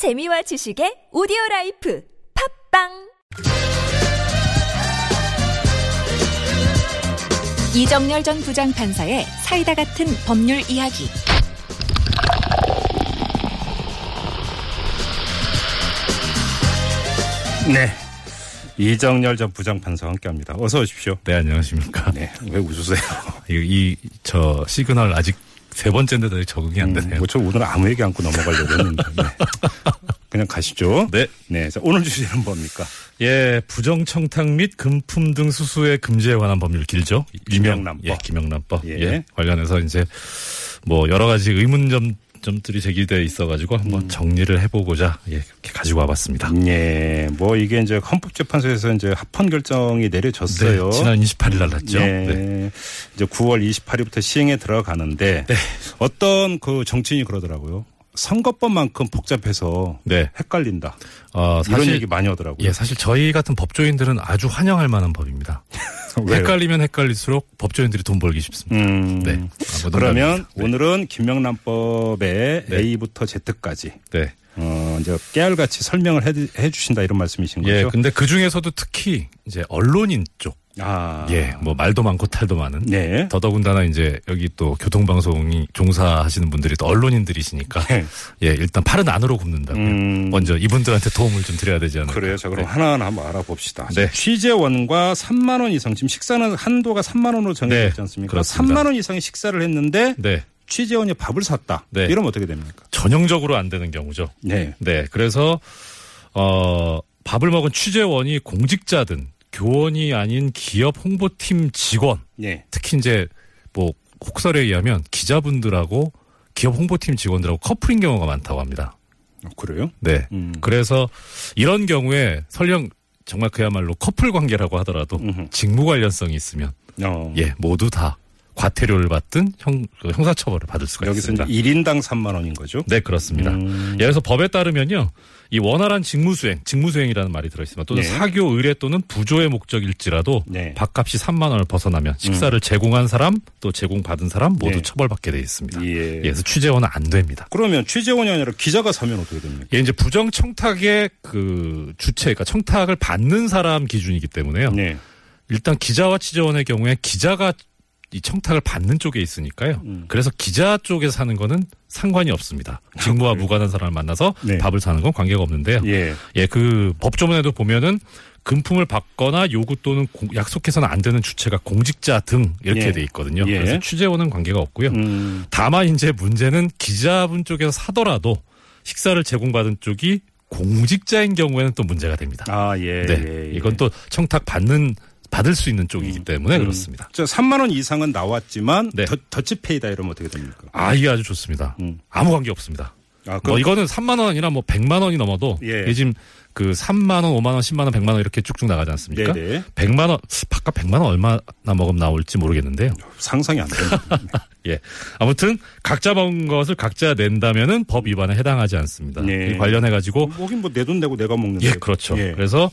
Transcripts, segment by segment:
재미와 지식의 오디오 life 팟빵 이정열 전 부장 판사의 사이다 같은 법률 이야기 네. 이정열 전 부장판사와 함께합니다. 어서 오십시오. 네, 안녕하십니까. 네. 왜 웃으세요? 이, 이, 저, 시그널 아직 세 번째인데도 아직 적응이 안 되네요. 뭐, 저 오늘 아무 얘기 않고 넘어가려고 했는데. 네. 그냥 가시죠. 네. 네. 자, 오늘 주제는 뭡니까? 예, 부정청탁 및 금품 등 수수의 금지에 관한 법률 길죠. 김영란법. 예, 김영란법. 예. 예. 관련해서 이제 뭐 여러 가지 의문점 점들이 제기돼 있어가지고 한번 정리를 해보고자 예, 이렇게 가지고 와봤습니다. 예. 뭐 이게 이제 헌법재판소에서 이제 합헌 결정이 내려졌어요. 네, 지난 28일 날 났죠. 네. 네. 이제 9월 28일부터 시행에 들어가는데 네. 어떤 그 정치인이 그러더라고요. 선거법만큼 복잡해서 네. 헷갈린다. 어, 이런 사실 얘기 많이 하더라고요. 예, 사실 저희 같은 법조인들은 아주 환영할 만한 법입니다. 헷갈리면 헷갈릴수록 법조인들이 돈 벌기 쉽습니다. 음. 네. 아, 그러면. 네. 오늘은 김명란법의 네. A부터 Z까지 네. 어 이제 깨알같이 설명을 해, 해 주신다 이런 말씀이신 예, 거죠? 근데 그 중에서도 특히 이제 언론인 쪽, 아. 예, 뭐 말도 많고 탈도 많은. 네. 더더군다나 이제 여기 또 교통방송이 종사하시는 분들이 또 언론인들이시니까 네. 예, 일단 팔은 안으로 굽는다고요. 음. 먼저 이분들한테 도움을 좀 드려야 되지 않을까. 그래요. 자, 그럼 네. 하나하나 한번 알아봅시다. 네. 취재원과 3만 원 이상 지금 식사는 한도가 3만 원으로 정해졌지 네, 않습니까? 그렇습니다. 3만 원 이상의 식사를 했는데 네. 취재원이 밥을 샀다. 네. 이러면 어떻게 됩니까? 전형적으로 안 되는 경우죠. 네. 네. 그래서 어 밥을 먹은 취재원이 공직자든 교원이 아닌 기업 홍보팀 직원 네. 특히 이제 뭐 혹설에 의하면 기자분들하고 기업 홍보팀 직원들하고 커플인 경우가 많다고 합니다. 어, 그래요? 네. 음. 그래서 이런 경우에 설령 정말 그야말로 커플 관계라고 하더라도 음흠. 직무 관련성이 있으면 어. 예 모두 다 과태료를 받든 형그 형사처벌을 받을 수가 여기서 있습니다. 1인당 3만 원인 거죠? 네 그렇습니다. 음. 예, 그래서 법에 따르면요 이 원활한 직무수행, 직무수행이라는 말이 들어있습니다. 또는 네. 사교 의뢰 또는 부조의 목적일지라도 네. 밥값이 3만 원을 벗어나면 식사를 제공한 사람 또 제공받은 사람 모두 네. 처벌받게 돼 있습니다. 예. 예, 그래서 취재원은 안 됩니다. 그러면 취재원이 아니라 기자가 사면 어떻게 됩니까? 예, 이제 부정 청탁의 그 주체, 그러니까 청탁을 받는 사람 기준이기 때문에요. 네. 일단 기자와 취재원의 경우에 기자가 이 청탁을 받는 쪽에 있으니까요. 음. 그래서 기자 쪽에서 사는 거는 상관이 없습니다. 직무와 무관한 사람을 만나서 네. 밥을 사는 건 관계가 없는데요. 예. 예, 그 법조문에도 보면은 금품을 받거나 요구 또는 공- 약속해서는 안 되는 주체가 공직자 등 이렇게 예. 돼 있거든요. 예. 그래서 취재원은 관계가 없고요. 음. 다만 이제 문제는 기자분 쪽에서 사더라도 식사를 제공받은 쪽이 공직자인 경우에는 또 문제가 됩니다. 아, 예. 네. 예, 예. 이건 또 청탁 받는 받을 수 있는 쪽이기 때문에 음. 그렇습니다. 저 3만 원 이상은 나왔지만 네. 더, 더치페이다 이러면 어떻게 됩니까? 아, 이게 아주 좋습니다. 음. 아무 관계 없습니다. 아, 뭐 이거는 3만 원 아니라 뭐 100만 원이 넘어도 예. 이게 지금 그 3만 원, 5만 원, 10만 원, 100만 원 이렇게 쭉쭉 나가지 않습니까? 네네. 100만 원, 바깥 100만 원 얼마나 먹으면 나올지 모르겠는데요. 상상이 안 됩니다. 예. 아무튼 각자 먹은 것을 각자 낸다면은 법 위반에 해당하지 않습니다. 네. 이 관련해 가지고 뭐긴 뭐 내 돈 내고 내가 먹는데. 예, 그렇죠. 예. 그래서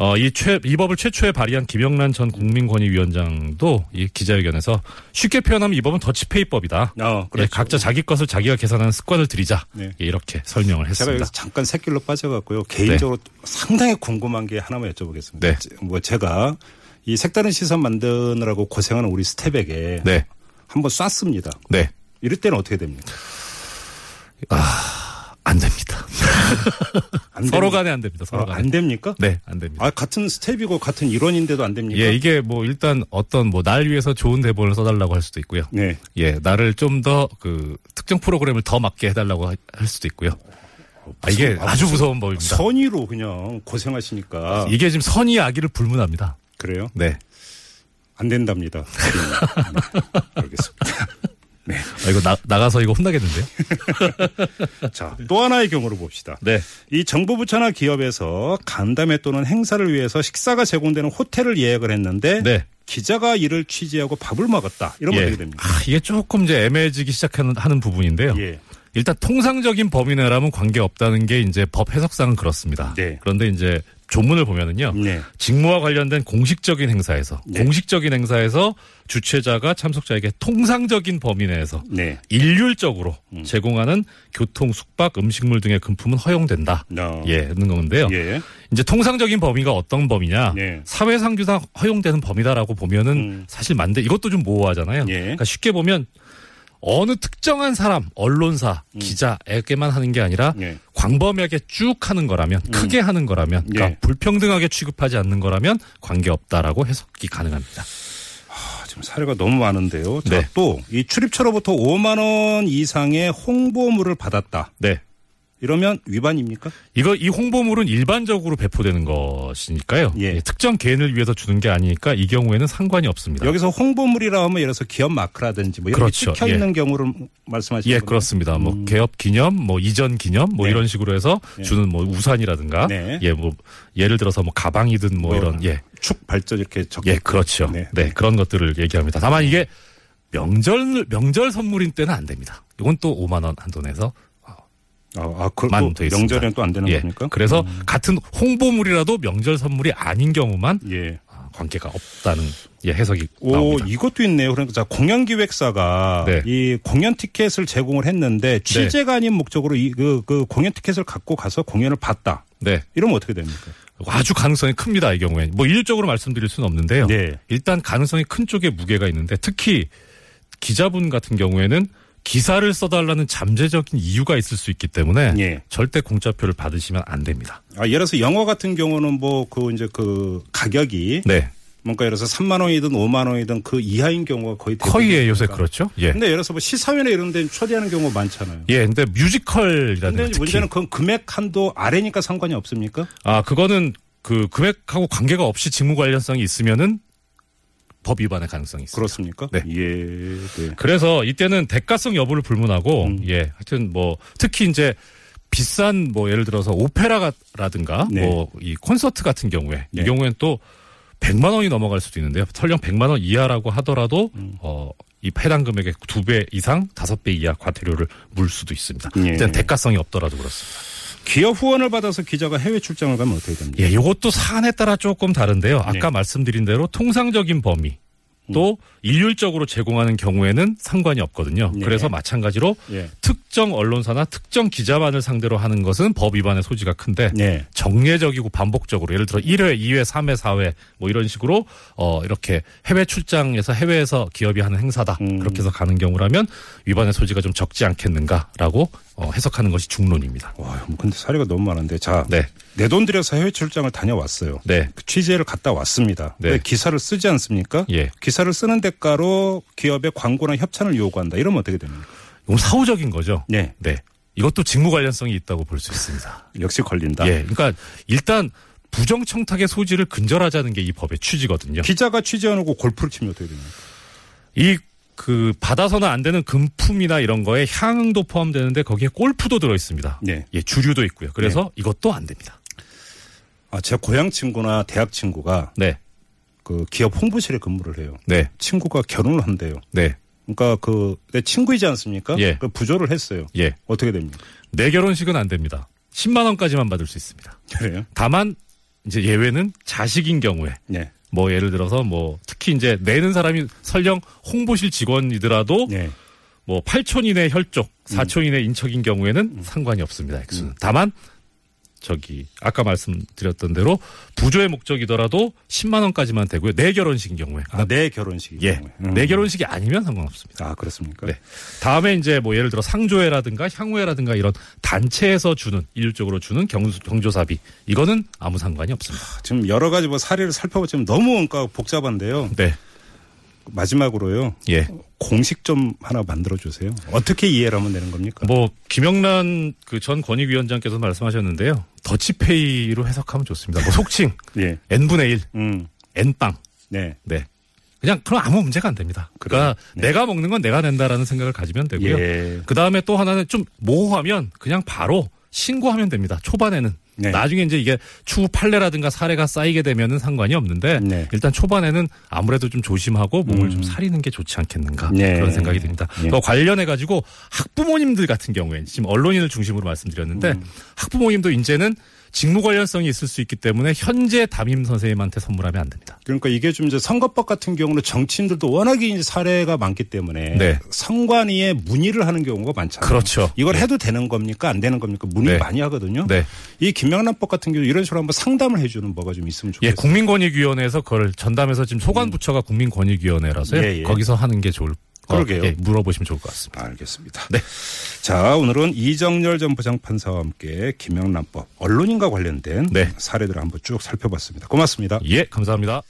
어, 이, 최, 이 법을 최초에 발의한 김영란 전 국민권익위원장도 이 기자회견에서 쉽게 표현하면 이 법은 더치페이법이다. 어, 예, 그렇죠. 각자 자기 것을 자기가 계산하는 습관을 들이자. 네. 예, 이렇게 설명을 제가 했습니다. 여기서 잠깐 새길로 빠져갖고요. 개인적으로 상당히 궁금한 게 하나만 여쭤보겠습니다. 네. 뭐 제가 이 색다른 시선 만드느라고 고생하는 우리 스텝에게 네. 한번 쐈습니다. 네. 이럴 때는 어떻게 됩니까? 안 됩니다. 안 서로? 간에 안 됩니다. 서로 아, 간에. 안 됩니까? 네, 안 됩니다. 아, 같은 스텝이고 같은 일원인데도 안 됩니까? 예, 이게 뭐 일단 어떤 뭐 날 위해서 좋은 대본을 써달라고 할 수도 있고요. 네. 예, 나를 좀 더 그 특정 프로그램을 더 맞게 해달라고 하- 할 수도 있고요. 아, 이게 아, 무슨 무서운 법입니다. 선의로 그냥 고생하시니까. 이게 지금 선의 악의를 불문합니다. 그래요? 네. 안 된답니다. 네, 알겠습니다. 아, 이거 나, 나가서 이거 혼나겠는데요? 자, 또 하나의 경우를 봅시다. 네. 이 정부 부처나 기업에서 간담회 또는 행사를 위해서 식사가 제공되는 호텔을 예약을 했는데 네. 기자가 이를 취재하고 밥을 먹었다. 이러면 예. 어떻게 됩니까? 아, 이게 조금 이제 애매해지기 시작하는 하는 부분인데요. 예. 일단 통상적인 범위 내라면 관계 없다는 게 이제 법 해석상은 그렇습니다. 네. 그런데 이제 조문을 보면은요. 네. 직무와 관련된 공식적인 행사에서 네. 공식적인 행사에서 주최자가 참석자에게 통상적인 범위 내에서 네. 일률적으로 음. 제공하는 교통, 숙박, 음식물 등의 금품은 허용된다. 어. 예, 는 건데요. 예. 이제 통상적인 범위가 어떤 범위냐? 네. 사회상규상 허용되는 범위다라고 보면은 음. 사실 맞는데 이것도 좀 모호하잖아요. 예. 그러니까 쉽게 보면 어느 특정한 사람, 언론사, 음. 기자에게만 하는 게 아니라 예. 광범위하게 쭉 하는 거라면, 크게 하는 거라면, 그러니까 예. 불평등하게 취급하지 않는 거라면 관계 없다라고 해석이 가능합니다. 아, 지금 사례가 너무 많은데요. 자, 네. 또이 출입처로부터 5만 원 이상의 홍보물을 받았다. 네. 이러면 위반입니까? 이거 이 홍보물은 일반적으로 배포되는 것이니까요. 예. 예, 특정 개인을 위해서 주는 게 아니니까 이 경우에는 상관이 없습니다. 여기서 홍보물이라 하면 예를 들어서 기업 마크라든지 뭐 이런 그렇죠. 게 찍혀 예. 있는 경우를 말씀하시는 예, 거예요? 그렇습니다. 뭐 개업 기념, 뭐 이전 기념, 뭐 네. 이런 식으로 해서 네. 주는 뭐 우산이라든가, 네. 예, 뭐 예를 들어서 뭐 가방이든 뭐 뭐 이런 예, 축 발전 이렇게 적 예, 그렇죠. 네. 네, 그런 것들을 얘기합니다. 다만 이게 명절 명절 선물인 때는 안 됩니다. 이건 또 5만 원 한도 내서 아, 아 그, 만또돼 있습니다. 명절에는 또 안 되는 예. 겁니까? 그래서 같은 홍보물이라도 명절 선물이 아닌 경우만 예. 아, 관계가 없다는 예, 해석이 오, 나옵니다. 이것도 있네요. 그러니까 자, 공연기획사가 네. 이 공연 티켓을 제공을 했는데 취재가 아닌 목적으로 이그 그 공연 티켓을 갖고 가서 공연을 봤다. 네. 이러면 어떻게 됩니까? 아주 가능성이 큽니다, 이 경우에. 뭐 일률적으로 말씀드릴 수는 없는데요. 네. 일단 가능성이 큰 쪽에 무게가 있는데 특히 기자분 같은 경우에는 기사를 써달라는 잠재적인 이유가 있을 수 있기 때문에 예. 절대 공짜표를 받으시면 안 됩니다. 아, 예를 들어서 영화 같은 경우는 뭐 그 이제 그 가격이 네. 뭔가 예를 들어서 3만 원이든 5만 원이든 그 이하인 경우가 거의 커이에 요새 대부분이니까. 그렇죠. 예. 근데 예를 들어서 뭐 시사회나 이런 데 초대하는 경우가 많잖아요. 예, 근데 뮤지컬이라든가 근데 특히 문제는 그건 금액 한도 아래니까 상관이 없습니까? 아 그거는 그 금액하고 관계가 없이 직무 관련성이 있으면은 법 위반의 가능성이 있습니다. 그렇습니까? 네. 예. 네. 그래서 이때는 대가성 여부를 불문하고 음. 예 하여튼 뭐 특히 이제 비싼 뭐 예를 들어서 오페라라든가 네. 뭐이 콘서트 같은 경우에 네. 이 경우에는 또 100만 원이 넘어갈 수도 있는데요. 설령 100만 원 이하라고 하더라도 음. 어. 이 해당 금액의 두배 이상, 다섯 배 이하 과태료를 물 수도 있습니다. 예. 일단 대가성이 없더라도 그렇습니다. 기업 후원을 받아서 기자가 해외 출장을 가면 어떻게 됩니까? 예, 요것도 사안에 따라 조금 다른데요. 아까 네. 말씀드린 대로 통상적인 범위 또 일률적으로 제공하는 경우에는 상관이 없거든요. 네. 그래서 마찬가지로 예. 특 정 언론사나 특정 기자만을 상대로 하는 것은 법 위반의 소지가 큰데 네. 정례적이고 반복적으로 예를 들어 1회, 2회, 3회, 4회 뭐 이런 식으로 어 이렇게 해외 출장에서 해외에서 기업이 하는 행사다. 음. 그렇게 해서 가는 경우라면 위반의 소지가 좀 적지 않겠는가라고 어 해석하는 것이 중론입니다. 와, 뭐 근데 사례가 너무 많은데 자, 네. 내돈 들여서 해외 출장을 다녀왔어요. 네. 그 취재를 갔다 왔습니다. 네. 기사를 쓰지 않습니까? 예. 기사를 쓰는 대가로 기업의 광고나 협찬을 요구한다. 이러면 어떻게 됩니까? 이건 사후적인 거죠. 네. 네. 이것도 직무 관련성이 있다고 볼 수 있습니다. 역시 걸린다. 예. 그러니까 일단 부정 청탁의 소지를 근절하자는 게 이 법의 취지거든요. 기자가 취재해놓고 골프를 치면 어떻게 됩니까? 이 그 받아서는 안 되는 금품이나 이런 거에 향응도 포함되는데 거기에 골프도 들어 있습니다. 네. 예, 주류도 있고요. 그래서 이것도 안 됩니다. 아, 제 고향 친구나 대학 친구가 네. 그 기업 홍보실에 근무를 해요. 네. 친구가 결혼을 한대요. 네. 그러니까 그 내 친구이지 않습니까? 예. 그 부조를 했어요. 예. 어떻게 됩니까? 내 결혼식은 안 됩니다. 10만 원까지만 받을 수 있습니다. 그래요? 다만 이제 예외는 자식인 경우에 네. 뭐 예를 들어서 뭐 특히 이제 내는 사람이 설령 홍보실 직원이더라도 네. 뭐 8촌 이내 혈족, 음. 4촌 이내 인척인 경우에는 상관이 없습니다. 액수는. 다만 저기 아까 말씀드렸던 대로 부조의 목적이더라도 10만 원까지만 되고요. 내 결혼식인 경우에. 아, 내 결혼식이. 예. 내 결혼식이 아니면 상관없습니다. 아, 그렇습니까? 네. 다음에 이제 뭐 예를 들어 상조회라든가 향후회라든가 이런 단체에서 주는 일률적으로 주는 경, 경조사비 이거는 아무 상관이 없습니다. 지금 여러 가지 뭐 사례를 살펴보지만 너무 뭔가 복잡한데요. 네. 마지막으로요. 예. 공식 좀 하나 만들어 주세요. 어떻게 이해를 하면 되는 겁니까? 뭐 김영란 그 전 권익위원장께서 말씀하셨는데요. 더치페이로 해석하면 좋습니다. 뭐 속칭 예. n분의 1, 음. n빵. 네. 네. 그냥 그럼 아무 문제가 안 됩니다. 그러니까 네. 내가 먹는 건 내가 낸다라는 생각을 가지면 되고요. 예. 그 다음에 또 하나는 좀 모호하면 그냥 바로 신고하면 됩니다. 초반에는 네. 나중에 이제 이게 추후 판례라든가 사례가 쌓이게 되면은 상관이 없는데 네. 일단 초반에는 아무래도 좀 조심하고 몸을 음. 좀 사리는 게 좋지 않겠는가 네. 그런 생각이 듭니다. 네. 또 관련해 가지고 학부모님들 같은 경우에 지금 언론인을 중심으로 말씀드렸는데 음. 학부모님도 이제는 직무 관련성이 있을 수 있기 때문에 현재 담임 선생님한테 선물하면 안 됩니다. 그러니까 이게 좀 이제 선거법 같은 경우는 정치인들도 워낙에 사례가 많기 때문에 네. 선관위에 문의를 하는 경우가 많잖아요. 그렇죠. 이걸 네. 해도 되는 겁니까 안 되는 겁니까 문의 네. 많이 하거든요. 네. 이김 명란법 같은 경우 이런 식으로 한번 상담을 해주는 뭐가 좀 있으면 좋겠어요. 예, 국민권익위원회에서 그걸 전담해서 지금 소관부처가 음. 국민권익위원회라서 네, 예. 거기서 하는 게 좋을 그러게요. 예, 물어보시면 좋을 것 같습니다. 알겠습니다. 네. 자, 오늘은 이정열 전 부장판사와 함께 김영란법 언론인과 관련된 네. 사례들을 한번 쭉 살펴봤습니다. 고맙습니다. 예, 감사합니다.